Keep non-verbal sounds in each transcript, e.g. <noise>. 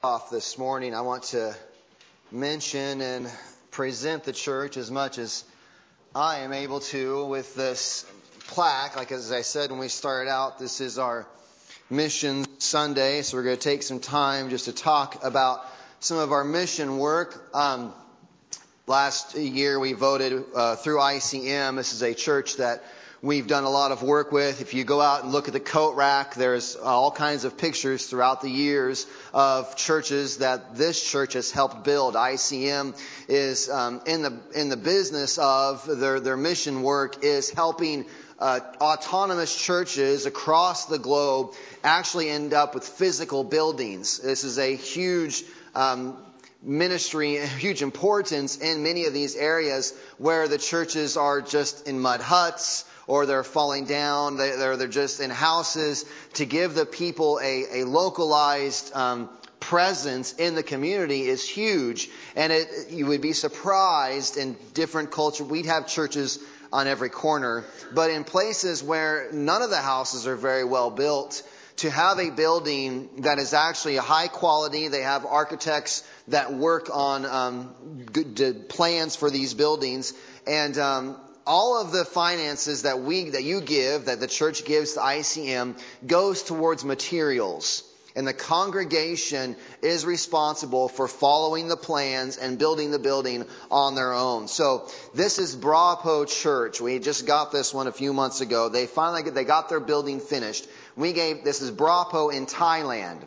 off this morning, I want to mention and present the church as much as I am able to with this plaque. Like as I said when we started out, this is our Mission Sunday, so we're going to take some time just to talk about some of our mission work. Um, last year we voted uh, through ICM. This is a church that we've done a lot of work with. If you go out and look at the coat rack, there's all kinds of pictures throughout the years of churches that this church has helped build. ICM is um, in the in the business of their their mission work is helping uh, autonomous churches across the globe actually end up with physical buildings. This is a huge um, ministry, huge importance in many of these areas where the churches are just in mud huts or they're falling down, they, are they're just in houses to give the people a, a localized um, presence in the community is huge. And it, you would be surprised in different cultures. We'd have churches on every corner, but in places where none of the houses are very well built, to have a building that is actually a high quality, they have architects that work on um, good, plans for these buildings, and um, all of the finances that we that you give that the church gives to ICM goes towards materials and the congregation is responsible for following the plans and building the building on their own. So this is Brapo Church. We just got this one a few months ago. They finally they got their building finished. We gave this is Brapo in Thailand.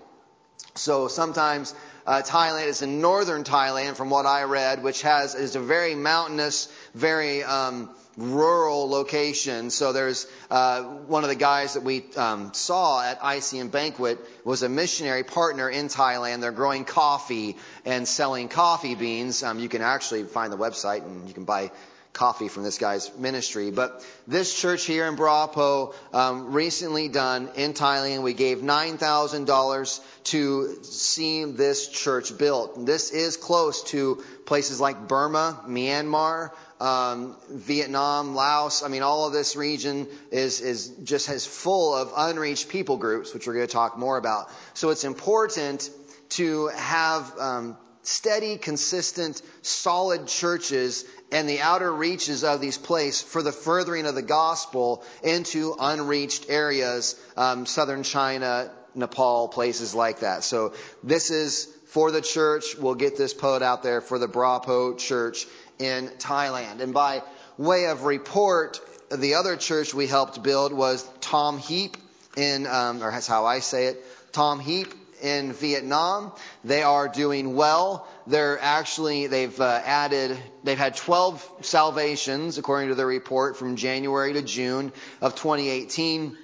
So sometimes uh, Thailand is in northern Thailand, from what I read, which has is a very mountainous, very um, rural location. So there's uh, one of the guys that we um, saw at ICM Banquet was a missionary partner in Thailand. They're growing coffee and selling coffee beans. Um, you can actually find the website and you can buy coffee from this guy's ministry. But this church here in Brapo, um, recently done in Thailand, we gave $9,000 to see this church built. This is close to places like Burma, Myanmar, um, Vietnam, Laos. I mean, all of this region is is just as full of unreached people groups, which we're going to talk more about. So it's important to have um, steady, consistent, solid churches and the outer reaches of these places for the furthering of the gospel into unreached areas, um, southern China, Nepal, places like that. So this is for the church. We'll get this poet out there for the Brapo church in Thailand. And by way of report, the other church we helped build was Tom Heap in, um, or that's how I say it, Tom Heap in Vietnam. They are doing well. They're actually, they've uh, added, they've had 12 salvations according to the report from January to June of 2018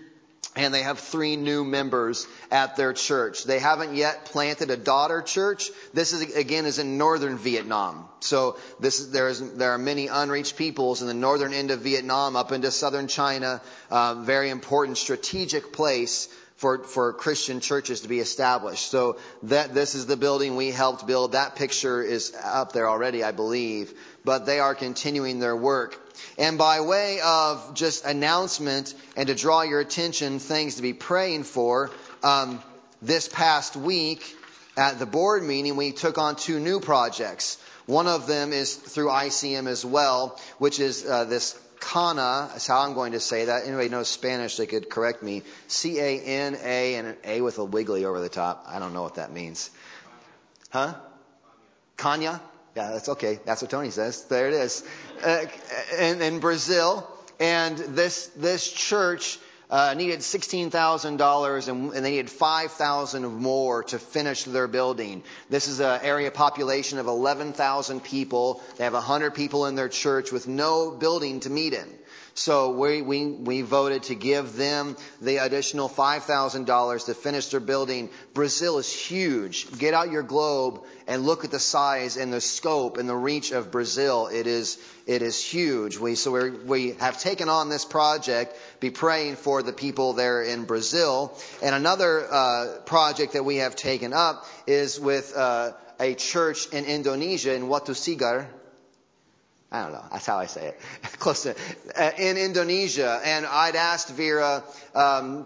and they have three new members at their church. They haven't yet planted a daughter church. This is again is in northern Vietnam. So this is, there is there are many unreached peoples in the northern end of Vietnam up into southern China. Uh, very important strategic place for, for Christian churches to be established. So that this is the building we helped build. That picture is up there already, I believe. But they are continuing their work. And by way of just announcement and to draw your attention, things to be praying for, um, this past week at the board meeting, we took on two new projects. One of them is through ICM as well, which is uh, this Cana, that's how I'm going to say that. Anybody knows Spanish, they could correct me. C A N A and an A with a wiggly over the top. I don't know what that means. Huh? Cana? Yeah, that's okay. That's what Tony says. There it is. Uh, in, in Brazil. And this, this church uh, needed $16,000 and, and they needed 5,000 more to finish their building. This is an area population of 11,000 people. They have 100 people in their church with no building to meet in. So we, we, we voted to give them the additional $5,000 to finish their building. Brazil is huge. Get out your globe and look at the size and the scope and the reach of Brazil. It is, it is huge. We, so we we have taken on this project, be praying for the people there in Brazil. And another uh, project that we have taken up is with uh, a church in Indonesia in Watu Sigar I don't know. That's how I say it. <laughs> Close to uh, in Indonesia, and I'd asked Vera um,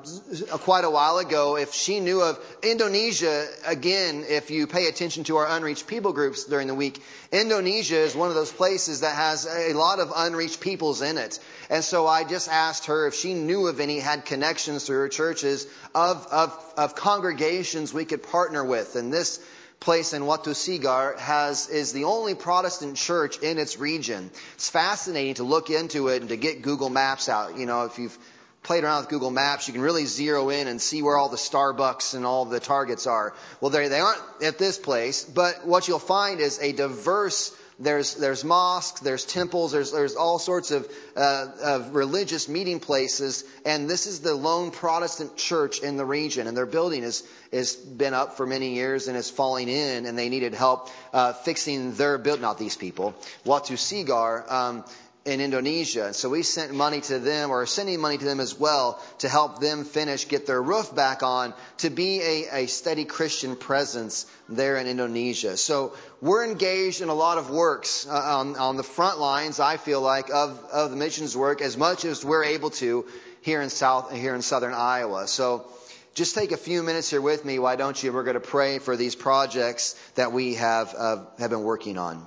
quite a while ago if she knew of Indonesia. Again, if you pay attention to our unreached people groups during the week, Indonesia is one of those places that has a lot of unreached peoples in it. And so I just asked her if she knew of any, had connections through her churches of of, of congregations we could partner with, and this place in Watu Sigar has, is the only Protestant church in its region. It's fascinating to look into it and to get Google Maps out. You know, if you've played around with Google Maps, you can really zero in and see where all the Starbucks and all the Targets are. Well, they, they aren't at this place, but what you'll find is a diverse there's, there's mosques, there's temples, there's, there's all sorts of, uh, of religious meeting places, and this is the lone Protestant church in the region, and their building has is been up for many years and is falling in, and they needed help uh, fixing their build. Not these people. Watu Sigar um, in Indonesia. And So we sent money to them or are sending money to them as well to help them finish, get their roof back on, to be a, a steady Christian presence there in Indonesia. So we're engaged in a lot of works uh, on, on the front lines, I feel like, of, of the missions work as much as we're able to here in South, here in Southern Iowa. So just take a few minutes here with me, why don't you? We're going to pray for these projects that we have, uh, have been working on.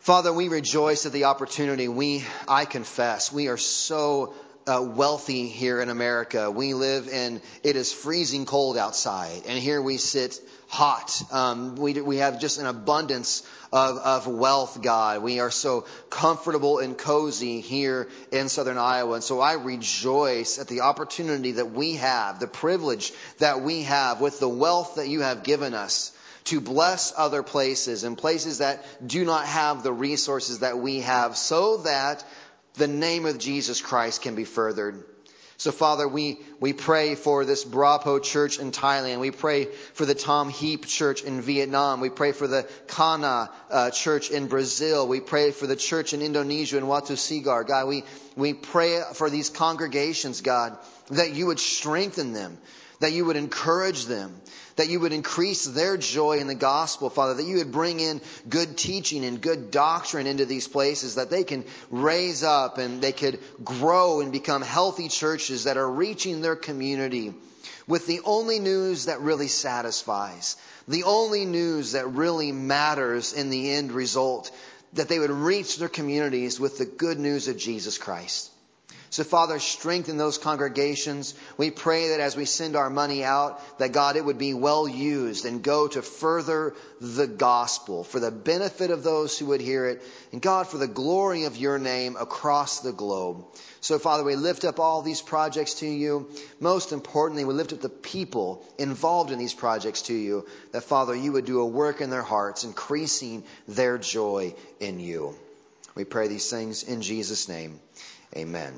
Father, we rejoice at the opportunity. We, I confess, we are so uh, wealthy here in America. We live in, it is freezing cold outside, and here we sit hot. Um, we, we have just an abundance of, of wealth, God. We are so comfortable and cozy here in southern Iowa. And so I rejoice at the opportunity that we have, the privilege that we have with the wealth that you have given us to bless other places and places that do not have the resources that we have so that the name of Jesus Christ can be furthered. So, Father, we, we pray for this Brapo church in Thailand. We pray for the Tom Heap church in Vietnam. We pray for the Cana uh, church in Brazil. We pray for the church in Indonesia in Watu Sigar. God, we, we pray for these congregations, God, that you would strengthen them, that you would encourage them, that you would increase their joy in the gospel, Father, that you would bring in good teaching and good doctrine into these places, that they can raise up and they could grow and become healthy churches that are reaching their community with the only news that really satisfies, the only news that really matters in the end result, that they would reach their communities with the good news of Jesus Christ. So, Father, strengthen those congregations. We pray that as we send our money out, that God, it would be well used and go to further the gospel for the benefit of those who would hear it. And God, for the glory of your name across the globe. So, Father, we lift up all these projects to you. Most importantly, we lift up the people involved in these projects to you. That, Father, you would do a work in their hearts, increasing their joy in you. We pray these things in Jesus' name. Amen.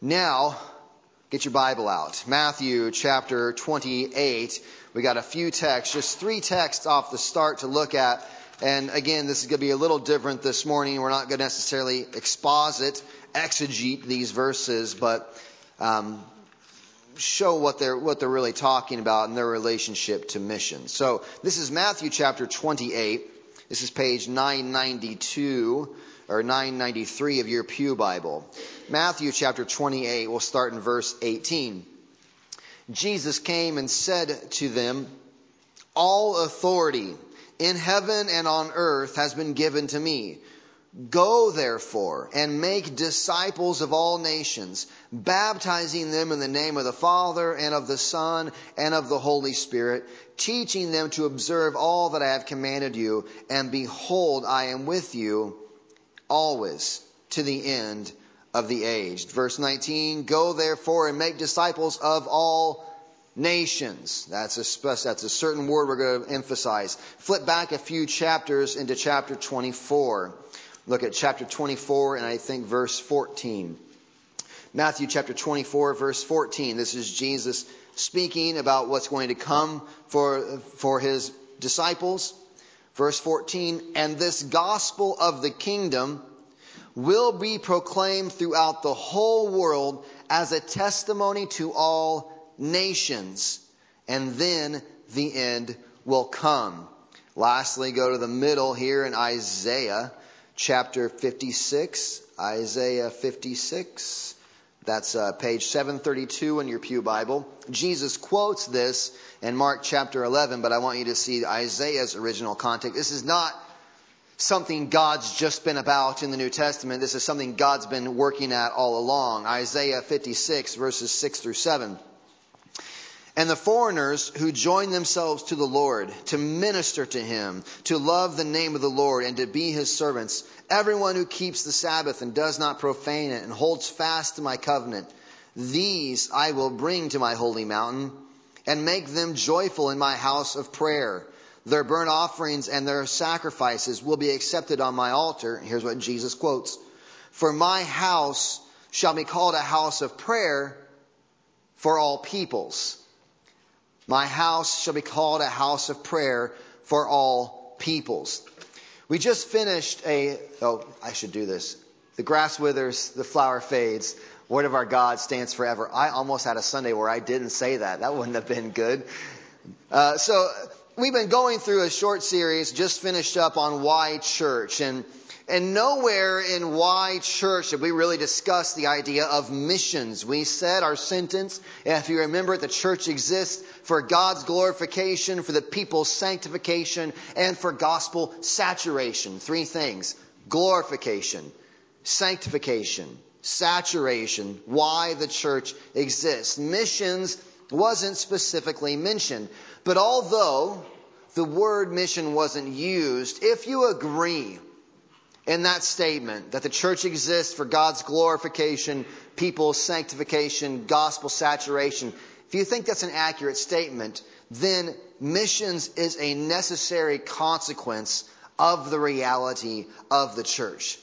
Now, get your Bible out. Matthew chapter 28. We got a few texts, just three texts off the start to look at. And again, this is going to be a little different this morning. We're not going to necessarily exposit, exegete these verses, but um, show what they're what they're really talking about and their relationship to mission. So this is Matthew chapter 28. This is page 992 or 993 of your Pew Bible. Matthew chapter 28, we'll start in verse 18. Jesus came and said to them, All authority in heaven and on earth has been given to me. Go therefore and make disciples of all nations, baptizing them in the name of the Father and of the Son and of the Holy Spirit, teaching them to observe all that I have commanded you. And behold, I am with you always to the end of the age. Verse 19, go therefore and make disciples of all nations. That's a, that's a certain word we're going to emphasize. Flip back a few chapters into chapter 24. Look at chapter 24 and I think verse 14. Matthew chapter 24 verse 14. This is Jesus speaking about what's going to come for, for his disciples. Verse 14, and this gospel of the kingdom will be proclaimed throughout the whole world as a testimony to all nations, and then the end will come. Lastly, go to the middle here in Isaiah chapter 56. Isaiah 56. That's uh, page 732 in your Pew Bible. Jesus quotes this in Mark chapter 11, but I want you to see Isaiah's original context. This is not something God's just been about in the New Testament. This is something God's been working at all along. Isaiah 56 verses 6 through 7. And the foreigners who join themselves to the Lord to minister to him, to love the name of the Lord and to be his servants, everyone who keeps the Sabbath and does not profane it and holds fast to my covenant, these I will bring to my holy mountain and make them joyful in my house of prayer. Their burnt offerings and their sacrifices will be accepted on my altar. Here's what Jesus quotes. For my house shall be called a house of prayer for all peoples. My house shall be called a house of prayer for all peoples. We just finished a, oh, I should do this. The grass withers, the flower fades. Word of our God stands forever. I almost had a Sunday where I didn't say that. That wouldn't have been good. Uh, so we've been going through a short series, just finished up on why church. And and nowhere in why church did we really discuss the idea of missions. We said our sentence, if you remember it, the church exists for God's glorification, for the people's sanctification, and for gospel saturation. Three things. Glorification, sanctification, saturation. Why the church exists. Missions wasn't specifically mentioned. But although the word mission wasn't used, if you agree in that statement that the church exists for God's glorification, people's sanctification, gospel saturation, if you think that's an accurate statement, then missions is a necessary consequence of the reality of the church.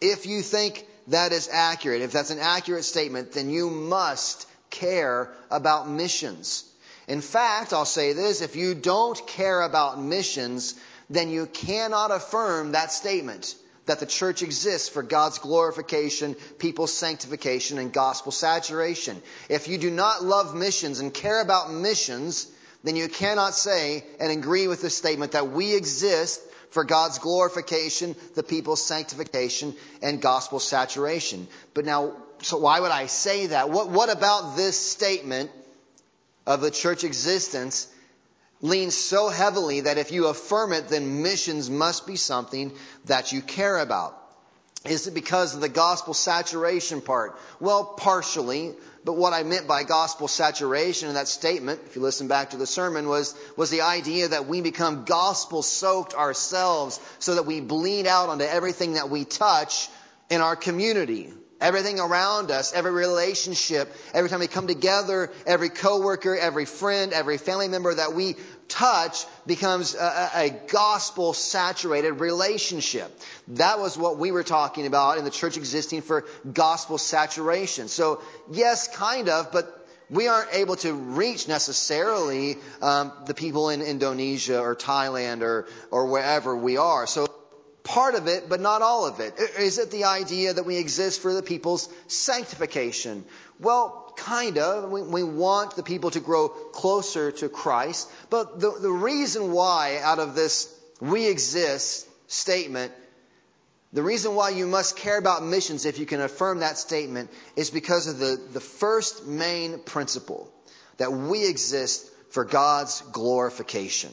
If you think that is accurate, if that's an accurate statement, then you must care about missions. In fact, I'll say this, if you don't care about missions, then you cannot affirm that statement that the church exists for God's glorification, people's sanctification, and gospel saturation. If you do not love missions and care about missions, then you cannot say and agree with the statement that we exist for God's glorification, the people's sanctification, and gospel saturation. But now, so why would I say that? What, what about this statement of the church existence leans so heavily that if you affirm it, then missions must be something that you care about. Is it because of the gospel saturation part? Well, partially. But what I meant by gospel saturation in that statement, if you listen back to the sermon, was, was the idea that we become gospel soaked ourselves so that we bleed out onto everything that we touch in our community. Everything around us, every relationship, every time we come together, every coworker, every friend, every family member that we touch becomes a, a gospel saturated relationship. That was what we were talking about in the church existing for gospel saturation. So yes, kind of, but we aren't able to reach necessarily um, the people in Indonesia or Thailand or or wherever we are. So part of it, but not all of it. Is it the idea that we exist for the people's sanctification? Well, kind of. We, we want the people to grow closer to Christ. But the, the reason why, out of this we exist statement, the reason why you must care about missions, if you can affirm that statement, is because of the, the first main principle that we exist for God's glorification.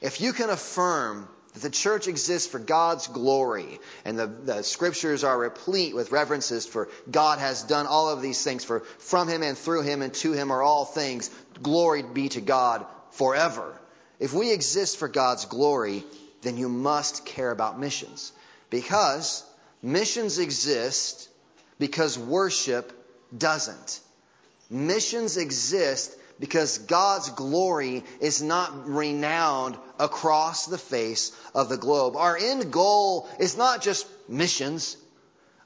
If you can affirm that the church exists for God's glory, and the, the, scriptures are replete with references for God has done all of these things, for from him and through him and to him are all things. Glory be to God forever. If we exist for God's glory, then you must care about missions. Because missions exist because worship doesn't. Missions exist because God's glory is not renowned across the face of the globe. Our end goal is not just missions.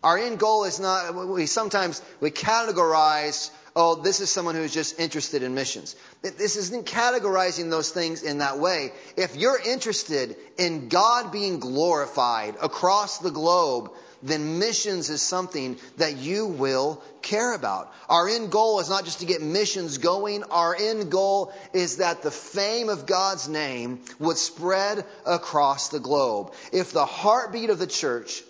Our end goal is not, we sometimes, we categorize oh, this is someone who's just interested in missions. This isn't categorizing those things in that way. If you're interested in God being glorified across the globe, then missions is something that you will care about. Our end goal is not just to get missions going. Our end goal is that the fame of God's name would spread across the globe. If the heartbeat of the church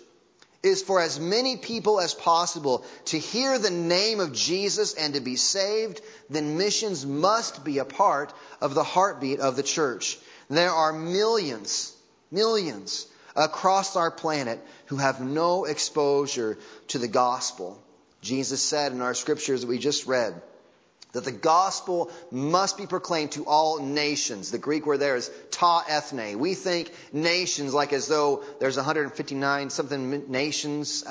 is for as many people as possible to hear the name of Jesus and to be saved, then missions must be a part of the heartbeat of the church. There are millions, millions across our planet who have no exposure to the gospel. Jesus said in our scriptures that we just read that the gospel must be proclaimed to all nations. The Greek word there is ta ethne. We think nations like as though there's 159 something nations.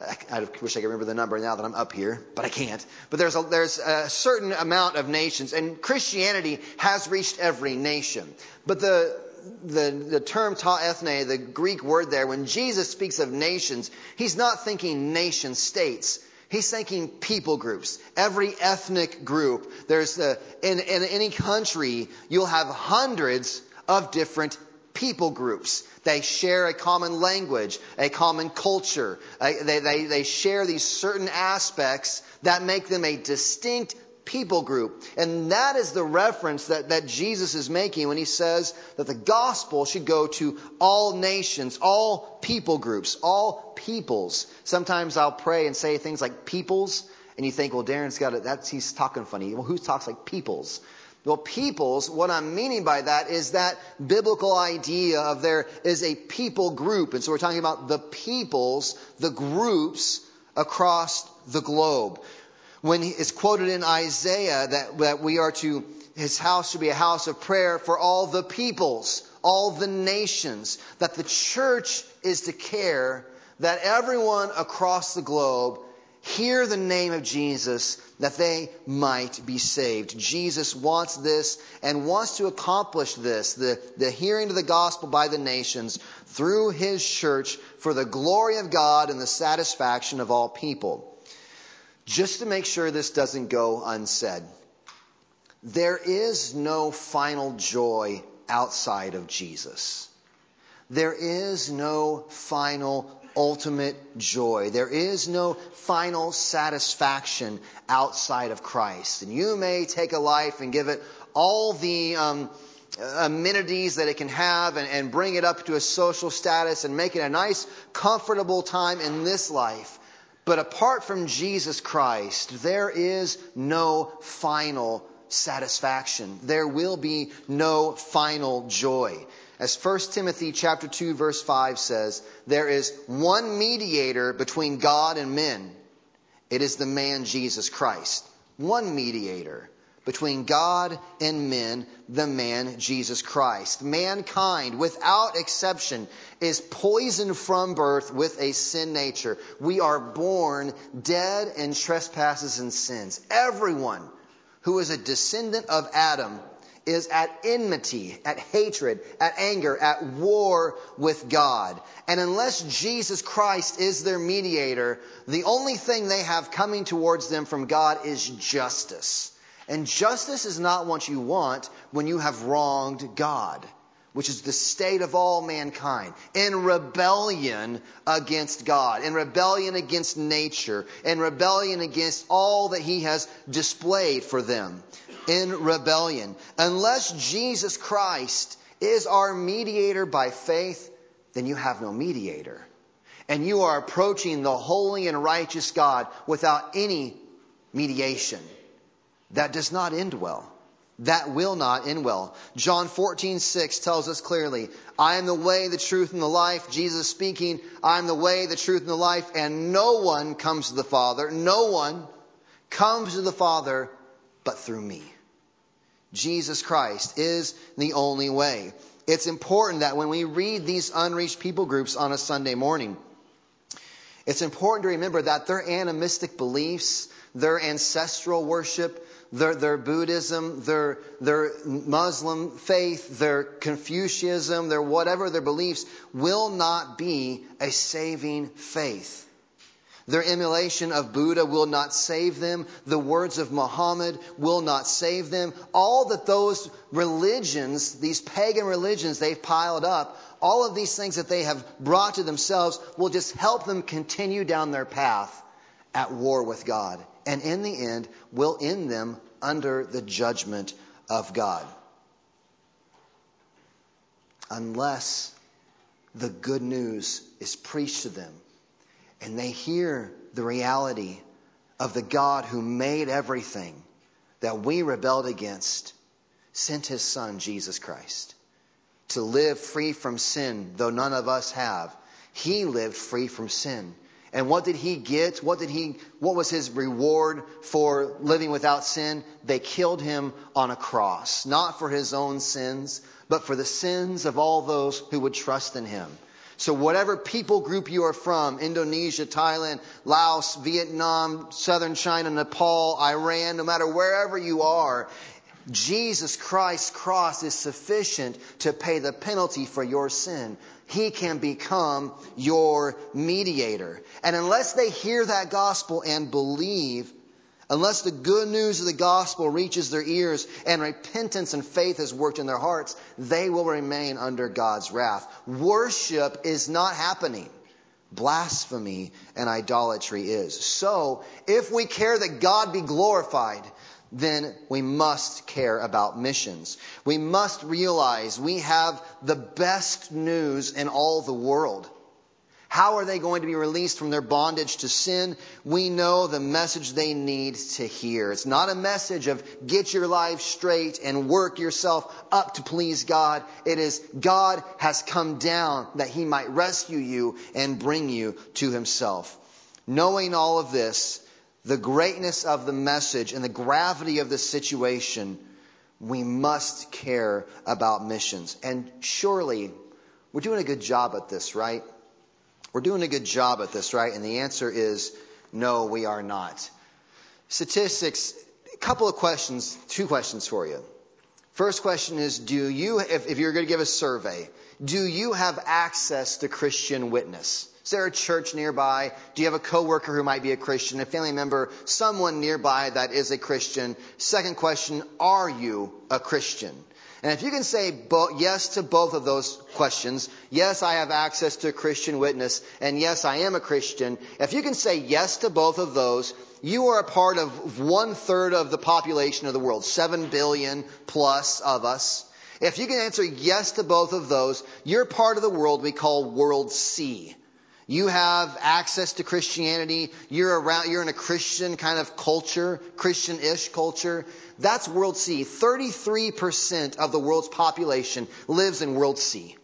I, I, wish I could remember the number now that I'm up here, but I can't. But there's a, there's a certain amount of nations, and Christianity has reached every nation. But the the, the term ta ethne, the Greek word there, when Jesus speaks of nations, he's not thinking nation states. He's thinking people groups, every ethnic group. There's a, in, in any country, you'll have hundreds of different people groups. They share a common language, a common culture. They, they, they share these certain aspects that make them a distinct people group. And that is the reference that, that Jesus is making when he says that the gospel should go to all nations, all people groups, all peoples. Sometimes I'll pray and say things like peoples, and you think, well, Darren's got it, that's, he's talking funny. Well, who talks like peoples? Well, peoples, what I'm meaning by that is that biblical idea of there is a people group. And so we're talking about the peoples, the groups across the globe when it's quoted in Isaiah that, that we are to, his house should be a house of prayer for all the peoples, all the nations, that the church is to care that everyone across the globe hear the name of Jesus that they might be saved. Jesus wants this and wants to accomplish this, the, the hearing of the gospel by the nations through his church for the glory of God and the satisfaction of all people just to make sure this doesn't go unsaid. There is no final joy outside of Jesus. There is no final ultimate joy. There is no final satisfaction outside of Christ. And you may take a life and give it all the um, amenities that it can have and, and bring it up to a social status and make it a nice, comfortable time in this life. But apart from Jesus Christ, there is no final satisfaction. There will be no final joy. As 1 Timothy chapter 2 verse 5 says, there is one mediator between God and men. It is the man Jesus Christ. One mediator between God and men, the man Jesus Christ. Mankind, without exception, is poisoned from birth with a sin nature. We are born dead in trespasses and sins. Everyone who is a descendant of Adam is at enmity, at hatred, at anger, at war with God. And unless Jesus Christ is their mediator, the only thing they have coming towards them from God is justice. And justice is not what you want when you have wronged God, which is the state of all mankind, in rebellion against God, in rebellion against nature, in rebellion against all that He has displayed for them, in rebellion. Unless Jesus Christ is our mediator by faith, then you have no mediator. And you are approaching the holy and righteous God without any mediation. That does not end well. That will not end well. John 14, 6 tells us clearly, I am the way, the truth, and the life. Jesus speaking, I am the way, the truth, and the life, and no one comes to the Father. No one comes to the Father but through me. Jesus Christ is the only way. It's important that when we read these unreached people groups on a Sunday morning, it's important to remember that their animistic beliefs, their ancestral worship, their, their Buddhism, their, their Muslim faith, their Confucianism, their whatever their beliefs will not be a saving faith. Their emulation of Buddha will not save them. The words of Muhammad will not save them. All that those religions, these pagan religions they've piled up, all of these things that they have brought to themselves will just help them continue down their path at war with God. And in the end, will end them under the judgment of God. Unless the good news is preached to them and they hear the reality of the God who made everything that we rebelled against, sent his son, Jesus Christ, to live free from sin, though none of us have. He lived free from sin. And what did he get? What did he, what was his reward for living without sin? They killed him on a cross, not for his own sins, but for the sins of all those who would trust in him. So whatever people group you are from, Indonesia, Thailand, Laos, Vietnam, Southern China, Nepal, Iran, no matter wherever you are, Jesus Christ's cross is sufficient to pay the penalty for your sin. He can become your mediator. And unless they hear that gospel and believe, Unless the good news of the gospel reaches their ears and repentance and faith has worked in their hearts, they will remain under God's wrath. Worship is not happening. Blasphemy and idolatry is. So, if we care that God be glorified, then we must care about missions. We must realize we have the best news in all the world. How are they going to be released from their bondage to sin? We know the message they need to hear. It's not a message of get your life straight and work yourself up to please God. It is God has come down that he might rescue you and bring you to himself. Knowing all of this, the greatness of the message and the gravity of the situation, we must care about missions. And surely we're doing a good job at this, right? We're doing a good job at this, right? And the answer is no, we are not. Statistics, a couple of questions, two questions for you. First question is, do you, if, if you're going to give a survey, do you have access to Christian witness? Is there a church nearby? Do you have a coworker who might be a Christian, a family member, someone nearby that is a Christian? Second question, are you a Christian? And if you can say bo- yes to both of those questions, yes, I have access to a Christian witness, and yes, I am a Christian. If you can say yes to both of those, you are a part of one third of the population of the world, seven billion plus of us. If you can answer yes to both of those, you're part of the world we call World C. You have access to Christianity. You're around, you're in a Christian kind of culture, Christian-ish culture. That's World C. 33% of the world's population lives in World C.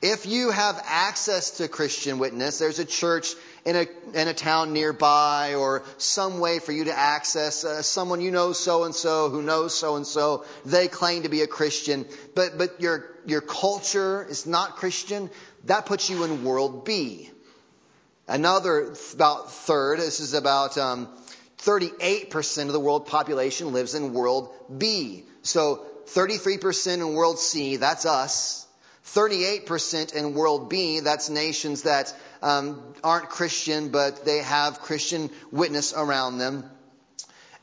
If you have access to Christian witness, there's a church in a, in a town nearby or some way for you to access uh, someone you know so and so who knows so and so. They claim to be a Christian, but, but your, your culture is not Christian. That puts you in world B. Another about third, this is about um, 38% of the world population lives in world B. So 33% in world C, that's us. 38% in world B, that's nations that um, aren't Christian, but they have Christian witness around them.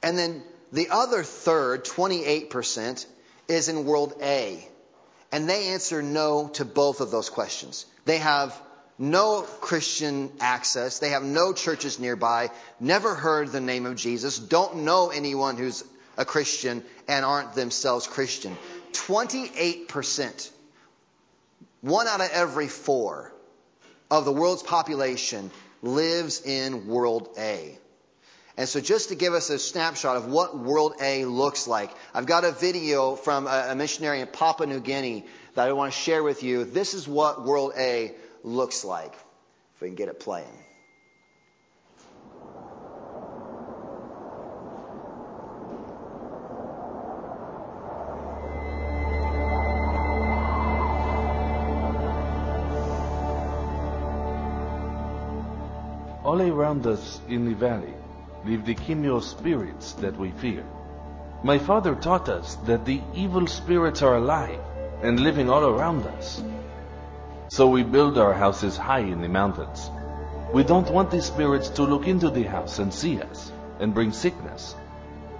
And then the other third, 28%, is in world A. And they answer no to both of those questions. They have no Christian access. They have no churches nearby, never heard the name of Jesus, don't know anyone who's a Christian, and aren't themselves Christian. 28%, one out of every four of the world's population lives in World A. And so just to give us a snapshot of what World A looks like, I've got a video from a missionary in Papua New Guinea that I want to share with you. This is what World A looks like. If we can get it playing. All around us in the valley live the Kimyo spirits that we fear. My father taught us that the evil spirits are alive and living all around us. So we build our houses high in the mountains. We don't want these spirits to look into the house and see us and bring sickness.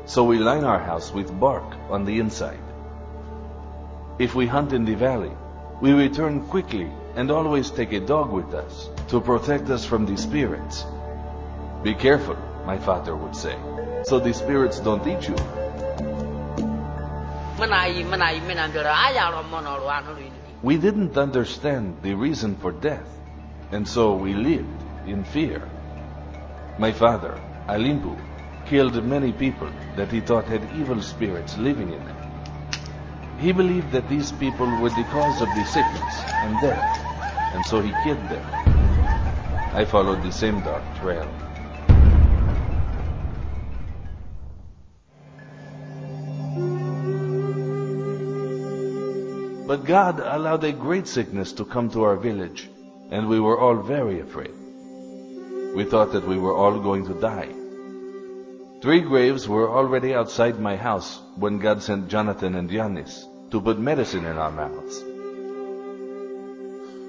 So we line our house with bark on the inside. If we hunt in the valley, we return quickly and always take a dog with us to protect us from the spirits. Be careful, my father would say. So the spirits don't eat you. We didn't understand the reason for death, and so we lived in fear. My father, Alimbu, killed many people that he thought had evil spirits living in them. He believed that these people were the cause of the sickness and death, and so he killed them. I followed the same dark trail. But God allowed a great sickness to come to our village, and we were all very afraid. We thought that we were all going to die. Three graves were already outside my house when God sent Jonathan and Giannis to put medicine in our mouths.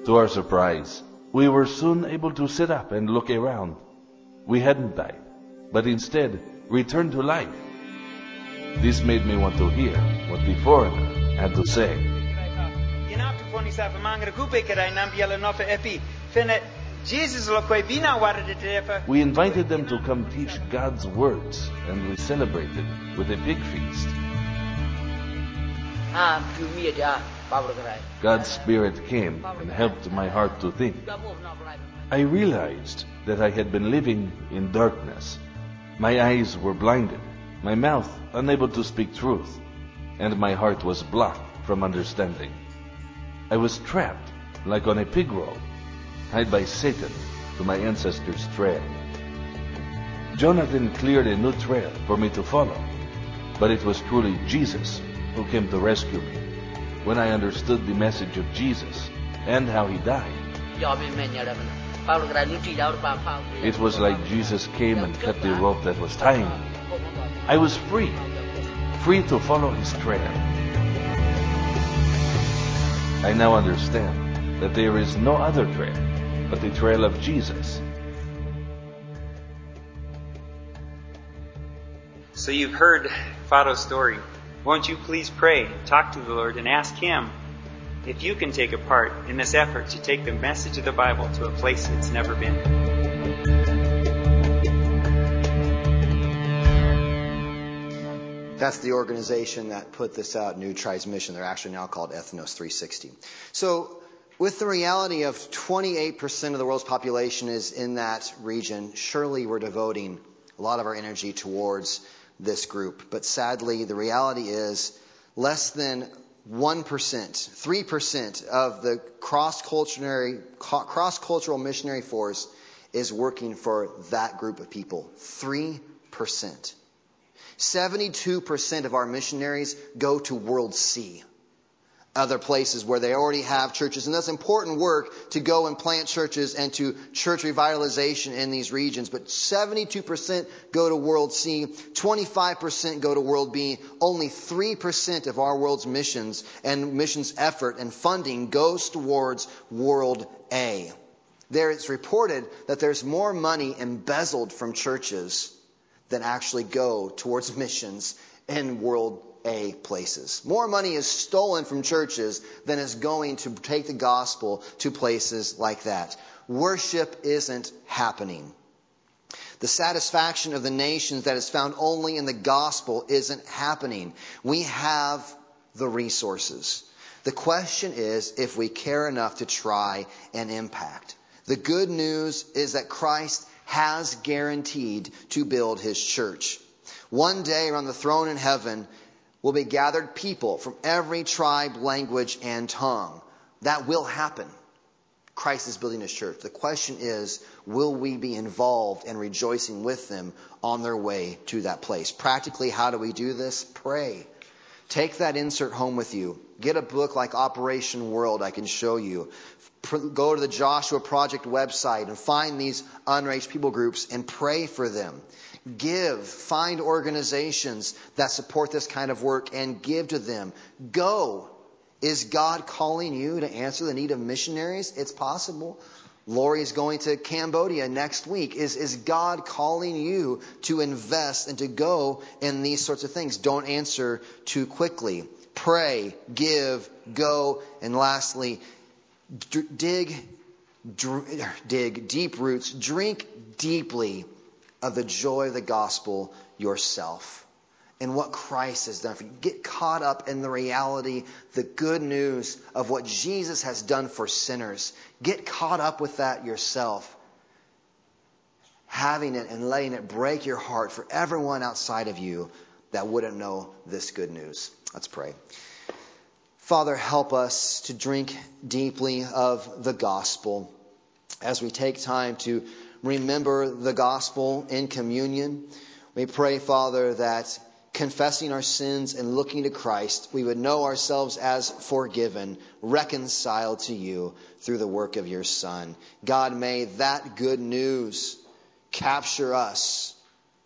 To our surprise, we were soon able to sit up and look around. We hadn't died, but instead returned to life. This made me want to hear what the foreigner had to say sa nam epi. Jesus lo koi bina. We invited them to come teach God's words and we celebrated with a big feast. God's Spirit came and helped my heart to think. I realized that I had been living in darkness. My eyes were blinded, my mouth unable to speak truth, and my heart was blocked from understanding. I was trapped, like on a pig roll, tied by Satan to my ancestors' trail. Jonathan cleared a new trail for me to follow, but it was truly Jesus who came to rescue me when I understood the message of Jesus and how he died. It was like Jesus came and cut the rope that was tying me. I was free, free to follow his trail. I now understand that there is no other trail but the trail of Jesus. So you've heard Fado's story. Won't you please pray, talk to the Lord, and ask Him if you can take a part in this effort to take the message of the Bible to a place it's never been. That's the organization that put this out, New Tribes Mission. They're actually now called Ethnos 360. So, with the reality of 28% of the world's population is in that region, surely we're devoting a lot of our energy towards this group. But sadly, the reality is less than 1%, 3% of the cross-cultural, missionary force is working for that group of people. 3%. 72% of our missionaries go to World C, other places where they already have churches. And that's important work to go and plant churches and to church revitalization in these regions. But 72% go to World C, 25% go to World B. Only 3% of our world's missions and missions effort and funding goes towards World A. There it's reported that there's more money embezzled from churches than actually go towards missions in world A places. More money is stolen from churches than is going to take the gospel to places like that. Worship isn't happening. The satisfaction of the nations that is found only in the gospel isn't happening. We have the resources. The question is if we care enough to try and impact. The good news is that Christ has guaranteed to build his church. One day around the throne in heaven will be gathered people from every tribe, language, and tongue. That will happen. Christ is building his church. The question is, will we be involved and rejoicing with them on their way to that place? Practically, how do we do this? Pray. Take that insert home with you. Get a book like Operation World I can show you. Go to the Joshua Project website and find these unreached people groups and pray for them. Give, find organizations that support this kind of work and give to them. Go. Is God calling you to answer the need of missionaries? It's possible. Lori's going to Cambodia next week. Is, is God calling you to invest and to go in these sorts of things? Don't answer too quickly. Pray, give, go, and lastly, dig, dig deep roots. Drink deeply of the joy of the gospel yourself and what Christ has done for you. Get caught up in the reality, the good news of what Jesus has done for sinners. Get caught up with that yourself. Having it and letting it break your heart for everyone outside of you that wouldn't know this good news. Let's pray. Father, help us to drink deeply of the gospel as we take time to remember the gospel in communion. We pray, Father, that confessing our sins and looking to Christ, we would know ourselves as forgiven, reconciled to you through the work of your Son. God, may that good news capture us,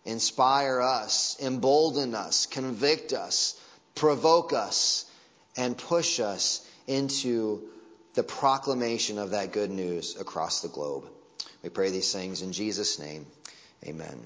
inspire us, embolden us, convict us, provoke us, and push us into the proclamation of that good news across the globe. We pray these things in Jesus' name. Amen.